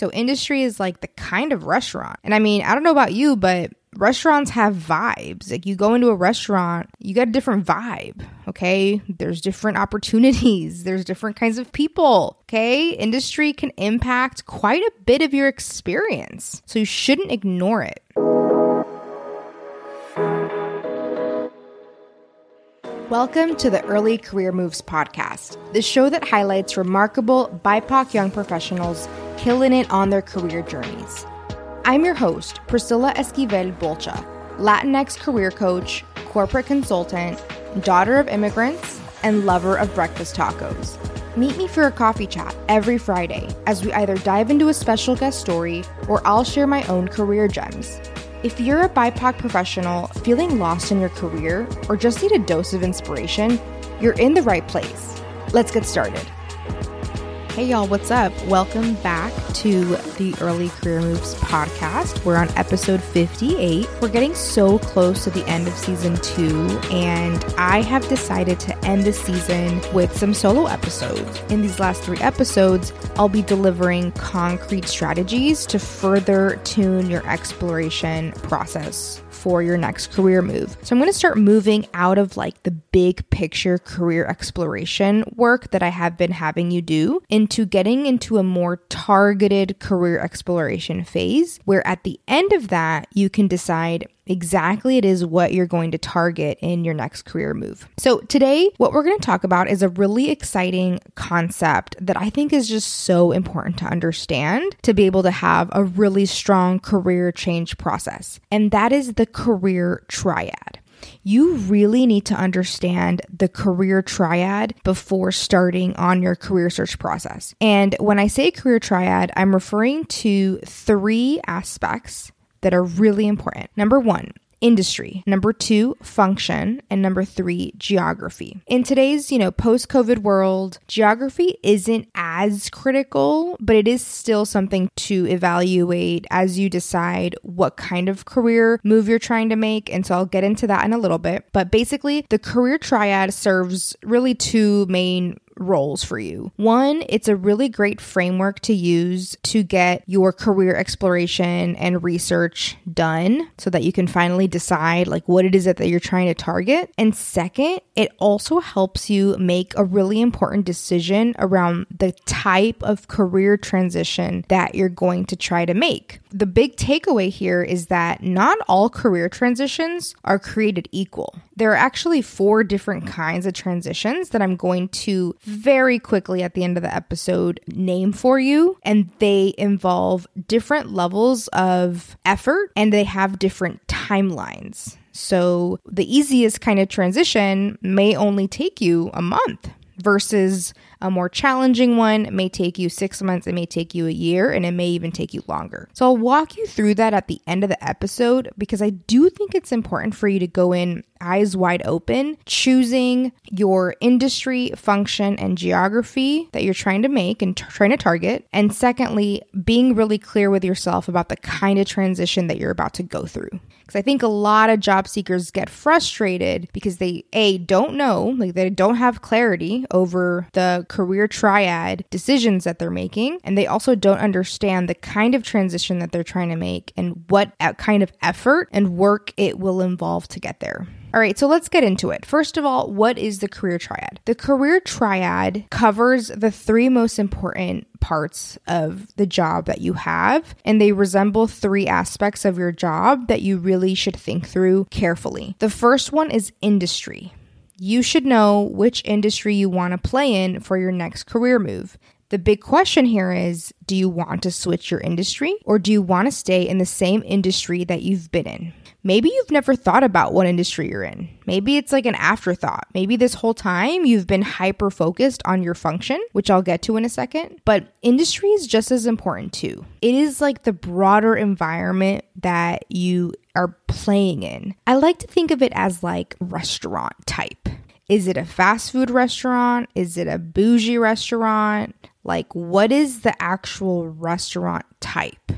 So, industry is like the kind of restaurant. And I mean, I don't know about you, but restaurants have vibes. Like you go into a restaurant, you get a different vibe, okay? There's different opportunities, there's different kinds of people, okay? Industry can impact quite a bit of your experience. So you shouldn't ignore it. Welcome to the Early Career Moves podcast, the show that highlights remarkable BIPOC young professionals killing it on their career journeys. I'm your host, Priscilla Esquivel Bolcha, Latinx career coach, corporate consultant, daughter of immigrants, and lover of breakfast tacos. Meet me for a coffee chat every Friday as we either dive into a special guest story or I'll share my own career gems. If you're a BIPOC professional feeling lost in your career or just need a dose of inspiration, you're in the right place. Let's get started. Hey, y'all, what's up? Welcome back to the Early Career Moves podcast. We're on episode 58. We're getting so close to the end of season two, and I have decided to end the season with some solo episodes. In these last three episodes, I'll be delivering concrete strategies to further tune your exploration process for your next career move. So I'm going to start moving out of like the big picture career exploration work that I have been having you do into getting into a more targeted career exploration phase where at the end of that you can decide exactly it is what you're going to target in your next career move. So, today, what we're going to talk about is a really exciting concept that I think is just so important to understand to be able to have a really strong career change process, and that is the career triad you really need to understand the career triad before starting on your career search process. And when I say career triad, I'm referring to three aspects that are really important. Number one, industry. Number two, function. And number three, geography. In today's, you know, post COVID world, geography isn't as critical, but it is still something to evaluate as you decide what kind of career move you're trying to make. And so I'll get into that in a little bit. But basically, the career triad serves really two main roles for you. One, it's a really great framework to use to get your career exploration and research done so that you can finally decide like what it is that you're trying to target. And second, it also helps you make a really important decision around the type of career transition that you're going to try to make. The big takeaway here is that not all career transitions are created equal. There are actually four different kinds of transitions that I'm going to very quickly at the end of the episode name for you. And they involve different levels of effort and they have different timelines. So the easiest kind of transition may only take you a month versus a more challenging one may take you six months, it may take you a year, and it may even take you longer. So I'll walk you through that at the end of the episode because I do think it's important for you to go in eyes wide open, choosing your industry, function, and geography that you're trying to make and t- trying to target. And secondly, being really clear with yourself about the kind of transition that you're about to go through. Because I think a lot of job seekers get frustrated because they, A, don't know, like they don't have clarity over the career triad decisions that they're making. And they also don't understand the kind of transition that they're trying to make and what kind of effort and work it will involve to get there. All right, so let's get into it. First of all, what is the career triad? The career triad covers the three most important parts of the job that you have, and they resemble three aspects of your job that you really should think through carefully. The first one is industry. You should know which industry you want to play in for your next career move. The big question here is do you want to switch your industry or do you want to stay in the same industry that you've been in? Maybe you've never thought about what industry you're in. Maybe it's like an afterthought. Maybe this whole time you've been hyper focused on your function, which I'll get to in a second. But industry is just as important too. It is like the broader environment that you are playing in. I like to think of it as like restaurant type. Is it a fast food restaurant? Is it a bougie restaurant? Like, what is the actual restaurant type?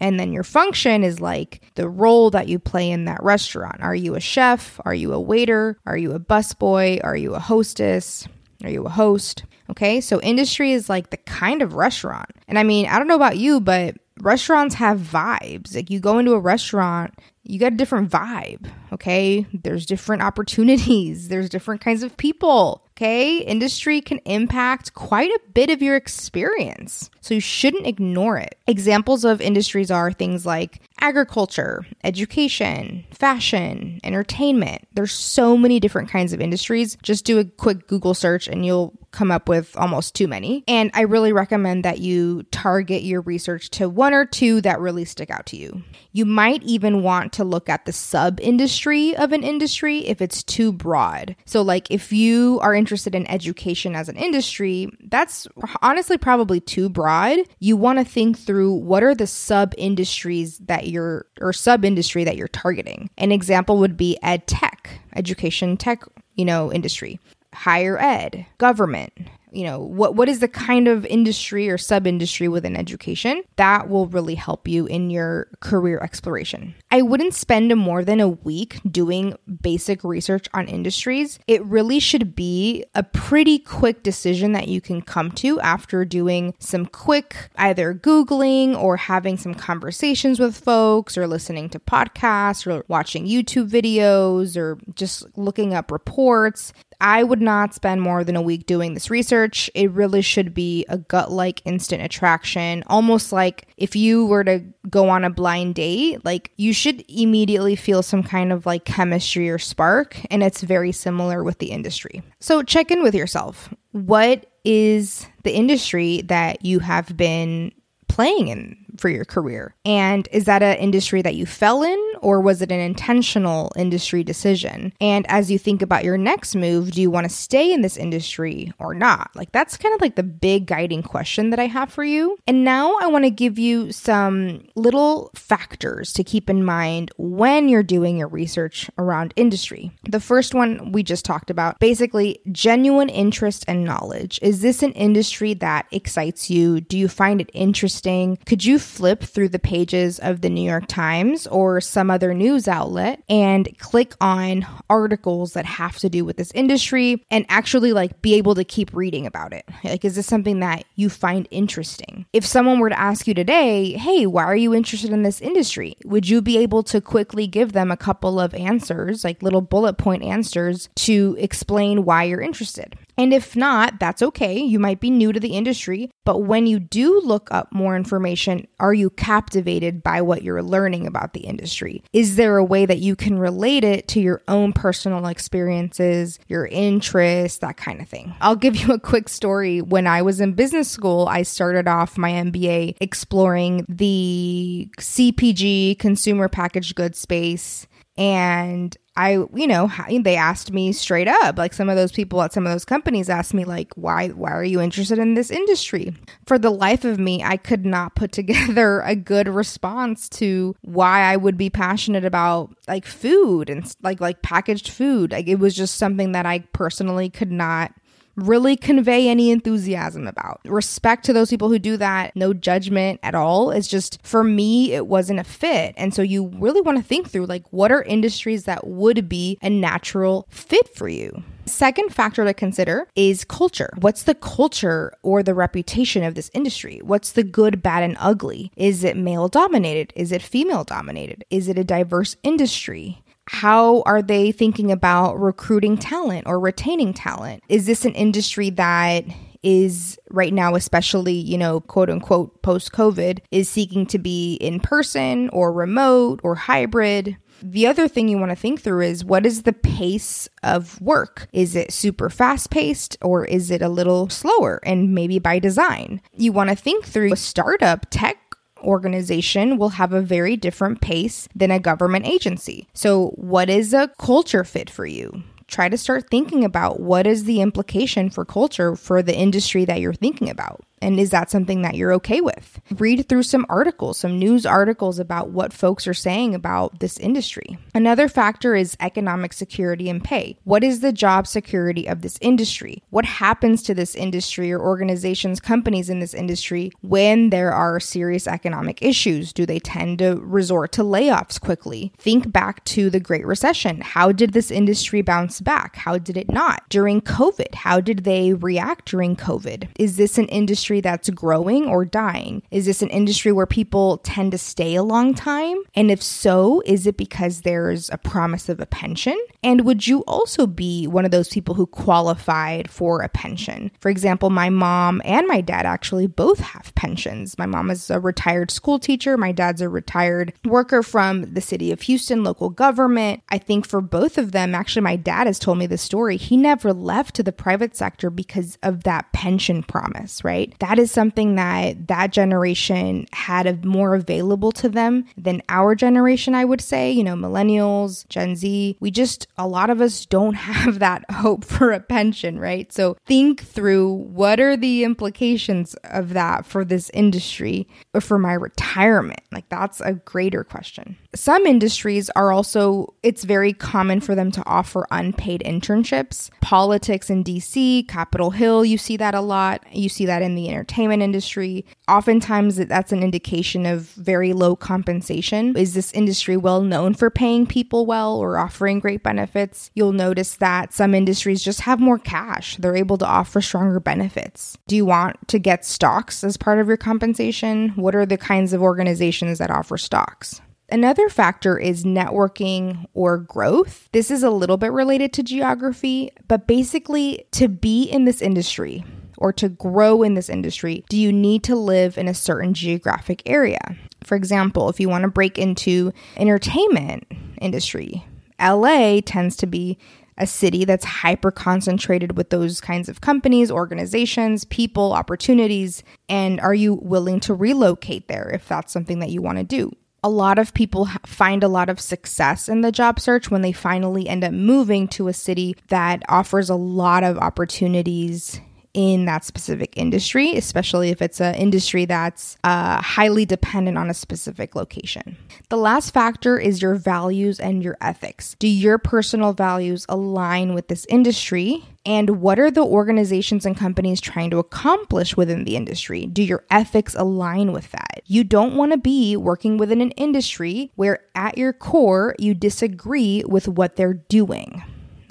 And then your function is like the role that you play in that restaurant. Are you a chef? Are you a waiter? Are you a busboy? Are you a hostess? Are you a host? Okay, so industry is like the kind of restaurant. And I mean, I don't know about you, but restaurants have vibes. Like you go into a restaurant, you get a different vibe. Okay, there's different opportunities, there's different kinds of people. Okay, industry can impact quite a bit of your experience, so you shouldn't ignore it. Examples of industries are things like agriculture, education, fashion, entertainment. There's so many different kinds of industries. Just do a quick Google search and you'll come up with almost too many. And I really recommend that you target your research to one or two that really stick out to you. You might even want to look at the sub industry of an industry if it's too broad. So, like if you are interested in education as an industry, that's honestly probably too broad. You want to think through what are the sub industries that you're, or sub industry that you're targeting. An example would be ed tech, education tech, you know, industry higher ed, government, you know what what is the kind of industry or sub industry within education that will really help you in your career exploration? I wouldn't spend more than a week doing basic research on industries. It really should be a pretty quick decision that you can come to after doing some quick either googling or having some conversations with folks or listening to podcasts or watching youtube videos or just looking up reports I would not spend more than a week doing this research. It really should be a gut like instant attraction, almost like if you were to go on a blind date, like you should immediately feel some kind of like chemistry or spark. And it's very similar with the industry. So check in with yourself. What is the industry that you have been playing in for your career? And is that an industry that you fell in, or was it an intentional industry decision? And as you think about your next move, do you want to stay in this industry or not? Like, that's kind of like the big guiding question that I have for you. And now I want to give you some little factors to keep in mind when you're doing your research around industry. The first one we just talked about basically, genuine interest and knowledge. Is this an industry that excites you? Do you find it interesting? Could you flip through the pages of the New York Times or some other news outlet and click on articles that have to do with this industry and actually like be able to keep reading about it. Like, is this something that you find interesting? If someone were to ask you today, hey, why are you interested in this industry? Would you be able to quickly give them a couple of answers, like little bullet point answers to explain why you're interested? And if not, that's okay. You might be new to the industry, but when you do look up more information, are you captivated by what you're learning about the industry? Is there a way that you can relate it to your own personal experiences, your interests, that kind of thing? I'll give you a quick story. When I was in business school, I started off my MBA exploring the CPG consumer packaged goods space and I, you know, they asked me straight up, like some of those people at some of those companies asked me, like, why, why are you interested in this industry? For the life of me, I could not put together a good response to why I would be passionate about like food and like, like packaged food. Like it was just something that I personally could not really convey any enthusiasm about. Respect to those people who do that, no judgment at all. It's just for me, it wasn't a fit. And so you really want to think through like, what are industries that would be a natural fit for you? Second factor to consider is culture. What's the culture or the reputation of this industry? What's the good, bad, and ugly? Is it male dominated? Is it female dominated? Is it a diverse industry? How are they thinking about recruiting talent or retaining talent? Is this an industry that is right now, especially, you know, quote unquote post COVID, is seeking to be in person or remote or hybrid? The other thing you want to think through is what is the pace of work? Is it super fast paced or is it a little slower and maybe by design? You want to think through a startup tech organization will have a very different pace than a government agency. So, what is a culture fit for you? Try to start thinking about what is the implication for culture for the industry that you're thinking about. And is that something that you're okay with? Read through some articles, some news articles about what folks are saying about this industry. Another factor is economic security and pay. What is the job security of this industry? What happens to this industry or organizations, companies in this industry when there are serious economic issues? Do they tend to resort to layoffs quickly? Think back to the Great Recession. How did this industry bounce back? How did it not? During COVID, how did they react during COVID? Is this an industry that's growing or dying? Is this an industry where people tend to stay a long time? And if so, is it because there's a promise of a pension? And would you also be one of those people who qualified for a pension? For example, my mom and my dad actually both have pensions. My mom is a retired school teacher, my dad's a retired worker from the city of Houston, local government. I think for both of them, actually, my dad has told me the story. He never left to the private sector because of that pension promise, right? That is something that that generation had a more available to them than our generation, I would say, you know, millennials, Gen Z. We just, a lot of us don't have that hope for a pension, right? So think through what are the implications of that for this industry or for my retirement? Like, that's a greater question. Some industries are also, it's very common for them to offer unpaid internships. Politics in DC, Capitol Hill, you see that a lot. You see that in the entertainment industry. Oftentimes, that's an indication of very low compensation. Is this industry well known for paying people well or offering great benefits? You'll notice that some industries just have more cash. They're able to offer stronger benefits. Do you want to get stocks as part of your compensation? What are the kinds of organizations that offer stocks? Another factor is networking or growth. This is a little bit related to geography, but basically, to be in this industry, or to grow in this industry, do you need to live in a certain geographic area? For example, if you want to break into entertainment industry, LA tends to be a city that's hyper concentrated with those kinds of companies, organizations, people, opportunities, and are you willing to relocate there if that's something that you want to do? a lot of people find a lot of success in the job search when they finally end up moving to a city that offers a lot of opportunities in that specific industry, especially if it's an industry that's uh, highly dependent on a specific location. The last factor is your values and your ethics. Do your personal values align with this industry? And what are the organizations and companies trying to accomplish within the industry? Do your ethics align with that? You don't want to be working within an industry where, at your core, you disagree with what they're doing.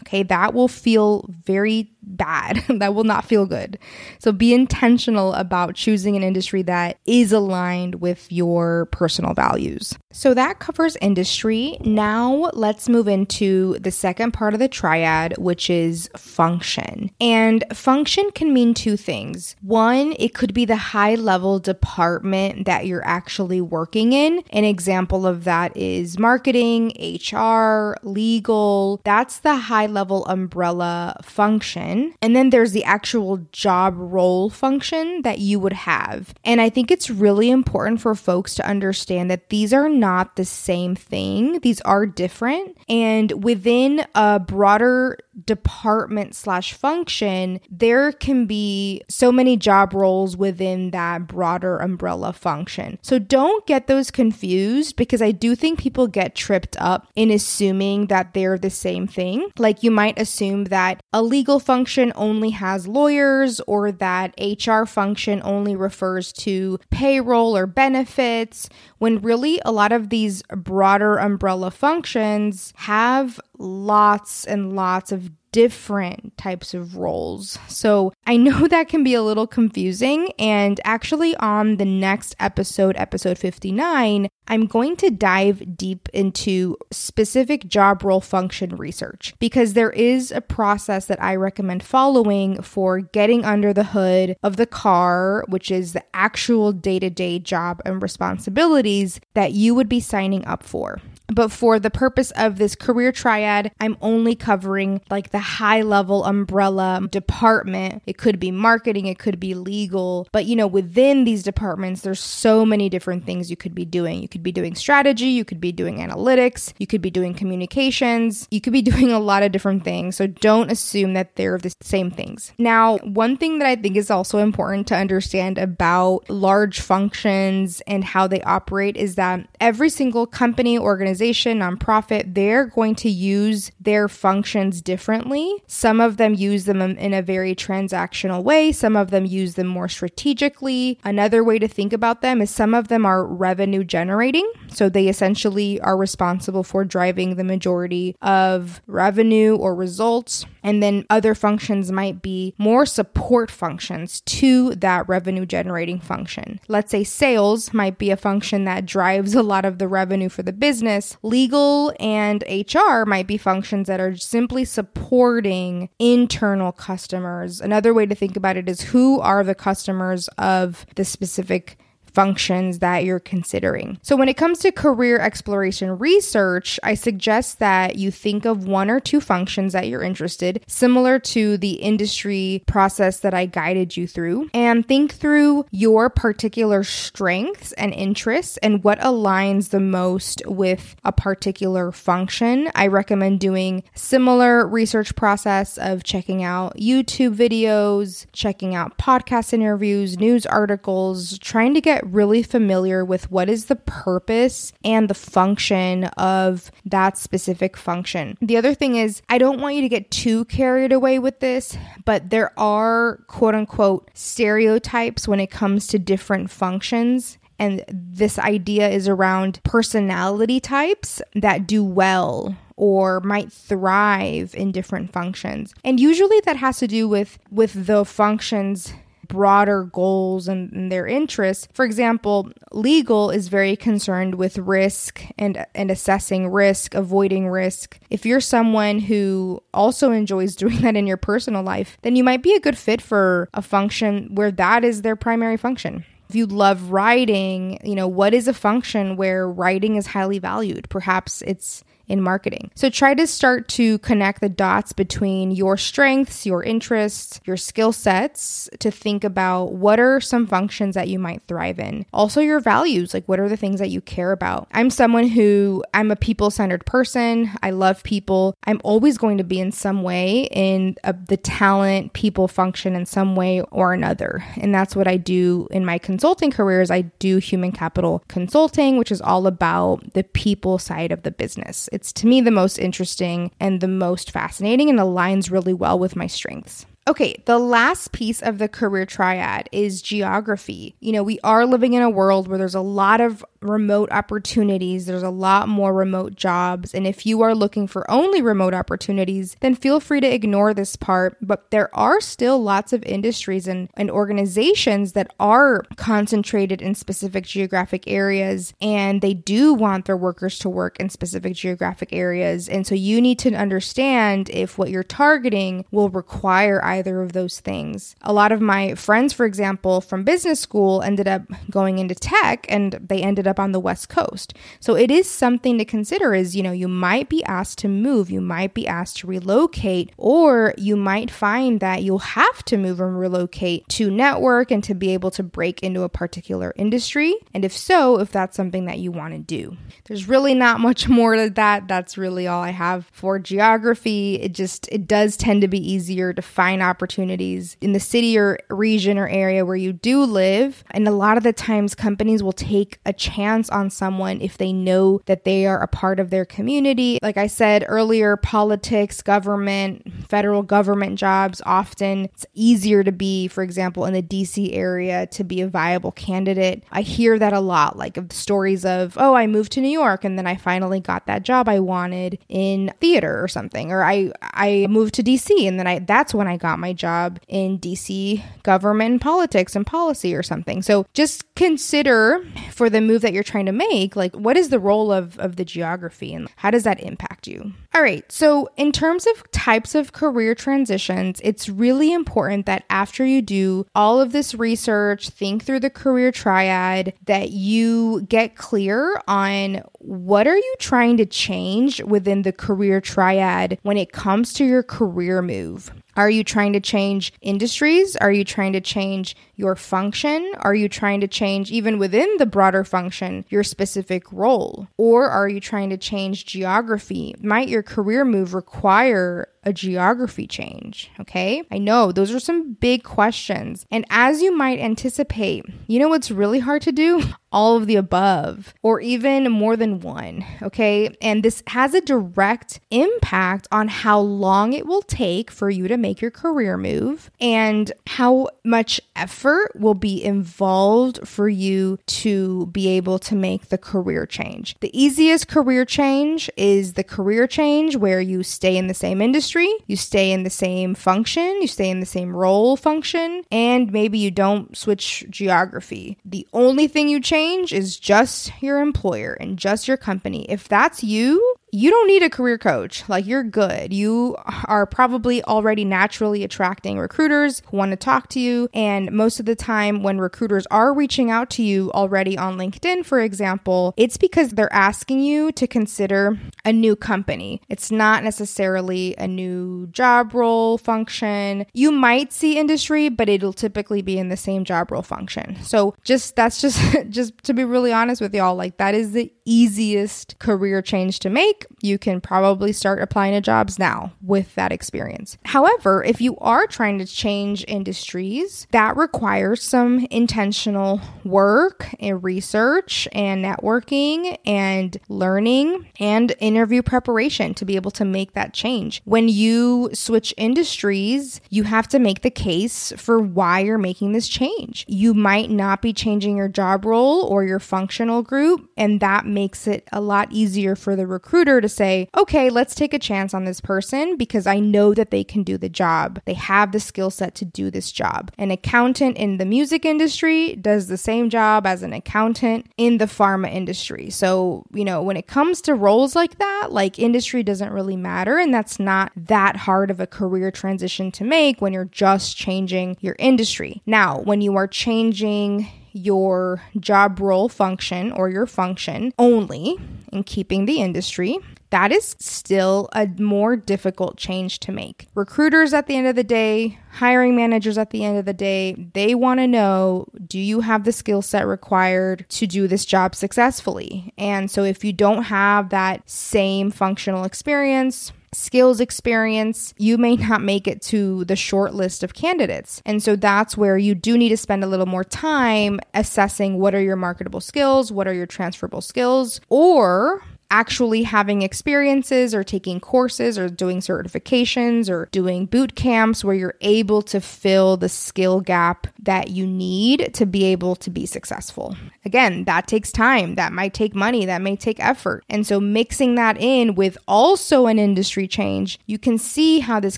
Okay, that will feel very bad. that will not feel good. So be intentional about choosing an industry that is aligned with your personal values. So that covers industry. Now let's move into the second part of the triad, which is function. And function can mean two things. One, it could be the high level department that you're actually working in. An example of that is marketing, HR, legal. That's the high level umbrella function function. And then there's the actual job role function that you would have. And I think it's really important for folks to understand that these are not the same thing, these are different. And within a broader department slash function, there can be so many job roles within that broader umbrella function. So don't get those confused because I do think people get tripped up in assuming that they're the same thing. Like you might assume that a legal function only has lawyers or that HR function only refers to payroll or benefits, when really a lot of these broader umbrella functions have lots and lots of different types of roles. So I know that can be a little confusing. And actually, on the next episode, episode 59, I'm going to dive deep into specific job role function research because there is a process that I recommend following for getting under the hood of the car, which is the actual day to day job and responsibilities that you would be signing up for. But for the purpose of this career triad, I'm only covering like the high level umbrella department. It could be marketing, it could be legal. But you know, within these departments, there's so many different things you could be doing. You could be doing strategy, you could be doing analytics, you could be doing communications, you could be doing a lot of different things. So don't assume that they're the same things. Now, one thing that I think is also important to understand about large functions and how they operate is that every single company, organization, nonprofit, they're going to use their functions differently. Some of them use them in a very transactional way, some of them use them more strategically. Another way to think about them is some of them are revenue generating. So they essentially are responsible for driving the majority of revenue or results. And then other functions might be more support functions to that revenue generating function. Let's say sales might be a function that drives a lot of the revenue for the business. Legal and HR might be functions that are simply supporting internal customers. Another way to think about it is who are the customers of the specific functions that you're considering. So, when it comes to career exploration research, I suggest that you think of one or two functions that you're interested, similar to the industry process that I guided you through, and think through your particular strengths and interests and what aligns the most with a particular function. I recommend doing similar research process of checking out YouTube videos, checking out podcast interviews, news articles, trying to get get really familiar with what is the purpose and the function of that specific function. The other thing is, I don't want you to get too carried away with this, but there are quote unquote stereotypes when it comes to different functions. And this idea is around personality types that do well or might thrive in different functions. And usually that has to do with with the functions broader goals and, and, their interests. For example, legal is very concerned with risk and and assessing risk, avoiding risk. If you're someone who also enjoys doing that in your personal life, then you might be a good fit for a function where that is their primary function. If you love writing, you know, what is a function where writing is highly valued? Perhaps it's in marketing. So try to start to connect the dots between your strengths, your interests, your skill sets to think about what are some functions that you might thrive in. Also, your values, like what are the things that you care about. I'm someone who I'm a people centered person. I love people. I'm always going to be in some way in a, the talent people function in some way or another. And that's what I do in my consulting careers. I do human capital consulting, which is all about the people side of the business. It's it's to me the most interesting and the most fascinating and aligns really well with my strengths. Okay, the last piece of the career triad is geography. You know, we are living in a world where there's a lot of remote opportunities, there's a lot more remote jobs. And if you are looking for only remote opportunities, then feel free to ignore this part. But there are still lots of industries and, and organizations that are concentrated in specific geographic areas, and they do want their workers to work in specific geographic areas. And so you need to understand if what you're targeting will require either of those things. A lot of my friends, for example, from business school ended up going into tech and they ended up on the West Coast. So it is something to consider is, you know, you might be asked to move, you might be asked to relocate, or you might find that you'll have to move and relocate to network and to be able to break into a particular industry. And if so, if that's something that you want to do. There's really not much more to that. That's really all I have for geography. It just it does tend to be easier to find opportunities in the city or region or area where you do live. And a lot of the times, companies will take a chance on someone if they know that they are a part of their community. Like I said earlier, politics, government, federal government jobs, often it's easier to be, for example, in the DC area to be a viable candidate. I hear that a lot, like of stories of, oh, I moved to New York and then I finally got that job I wanted in theater or something, or I I moved to DC and then I that's when I got my job in DC government politics and policy or something. So just consider for the move that you're trying to make, like what is the role of, of the geography and how does that impact you? All right, so in terms of types of career transitions, it's really important that after you do all of this research, think through the career triad, that you get clear on what are you trying to change within the career triad when it comes to your career move? Are you trying to change industries? Are you trying to change your function? Are you trying to change, even within the broader function, your specific role? Or are you trying to change geography? Might your career move require a geography change? Okay. I know those are some big questions. And as you might anticipate, you know what's really hard to do? All of the above, or even more than one. Okay. And this has a direct impact on how long it will take for you to make your career move and how much effort will be involved for you to be able to make the career change. The easiest career change is the career change where you stay in the same industry industry, you stay in the same function, you stay in the same role function, and maybe you don't switch geography. The only thing you change is just your employer and just your company. If that's you, you don't need a career coach. Like, you're good. You are probably already naturally attracting recruiters who want to talk to you. And most of the time, when recruiters are reaching out to you already on LinkedIn, for example, it's because they're asking you to consider a new company. It's not necessarily a new job role function. You might see industry, but it'll typically be in the same job role function. So, just that's just, just to be really honest with y'all, like, that is the easiest career change to make you can probably start applying to jobs now with that experience. However, if you are trying to change industries, that requires some intentional work and research and networking and learning and interview preparation to be able to make that change. When you switch industries, you have to make the case for why you're making this change. You might not be changing your job role or your functional group, and that makes it a lot easier for the recruiter to say, okay, let's take a chance on this person because I know that they can do the job. They have the skill set to do this job. An accountant in the music industry does the same job as an accountant in the pharma industry. So, you know, when it comes to roles like that, like industry doesn't really matter. And that's not that hard of a career transition to make when you're just changing your industry. Now, when you are changing your job role function or your function only in keeping the industry, that is still a more difficult change to make. Recruiters at the end of the day, hiring managers at the end of the day, they want to know do you have the skill set required to do this job successfully? And so if you don't have that same functional experience, skills experience, you may not make it to the short list of candidates. And so that's where you do need to spend a little more time assessing what are your marketable skills, what are your transferable skills, or actually having experiences or taking courses or doing certifications or doing boot camps where you're able to fill the skill gap that you need to be able to be successful. Again, that takes time, that might take money, that may take effort. And so mixing that in with also an industry change, you can see how this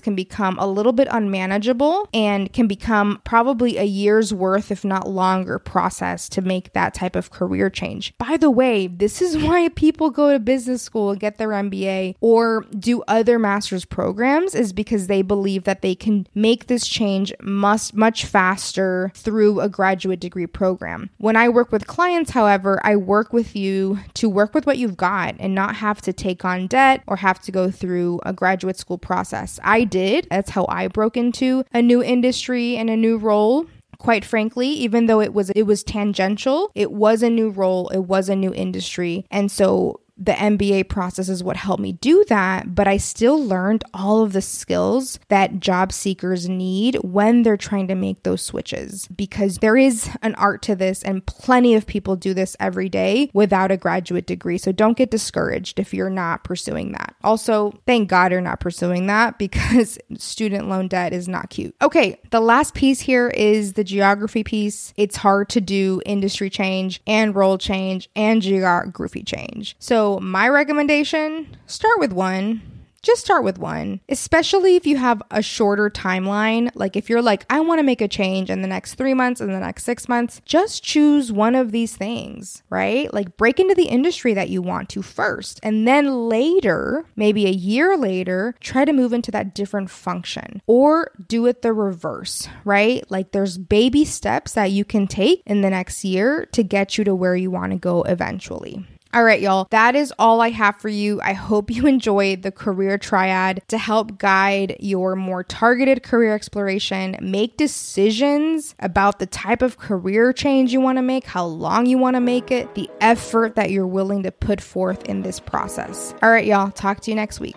can become a little bit unmanageable and can become probably a year's worth, if not longer, process to make that type of career change. By the way, this is why people go to business school and get their MBA or do other master's programs is because they believe that they can make this change must much faster through a graduate degree program. When I work with clients, however, I work with you to work with what you've got and not have to take on debt or have to go through a graduate school process. I did. That's how I broke into a new industry and a new role quite frankly even though it was it was tangential it was a new role it was a new industry and so the MBA process is what helped me do that, but I still learned all of the skills that job seekers need when they're trying to make those switches because there is an art to this and plenty of people do this every day without a graduate degree. So don't get discouraged if you're not pursuing that. Also, thank God you're not pursuing that because student loan debt is not cute. Okay, the last piece here is the geography piece. It's hard to do industry change and role change and geography change. So so, my recommendation start with one, just start with one, especially if you have a shorter timeline. Like if you're like, I want to make a change in the next three months, in the next six months, just choose one of these things, right? Like break into the industry that you want to first. And then later, maybe a year later, try to move into that different function or do it the reverse, right? Like there's baby steps that you can take in the next year to get you to where you want to go eventually. All right, y'all, that is all I have for you. I hope you enjoyed the career triad to help guide your more targeted career exploration, make decisions about the type of career change you want to make, how long you want to make it, the effort that you're willing to put forth in this process. All right, y'all, talk to you next week.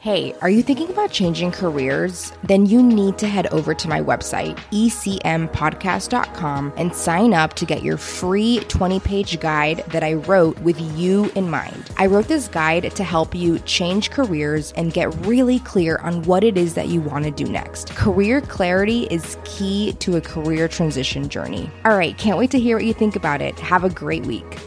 Hey, are you thinking about changing careers? Then you need to head over to my website, ecmpodcast.com, and sign up to get your free 20 page guide that I wrote with you in mind. I wrote this guide to help you change careers and get really clear on what it is that you want to do next. Career clarity is key to a career transition journey. All right, can't wait to hear what you think about it. Have a great week.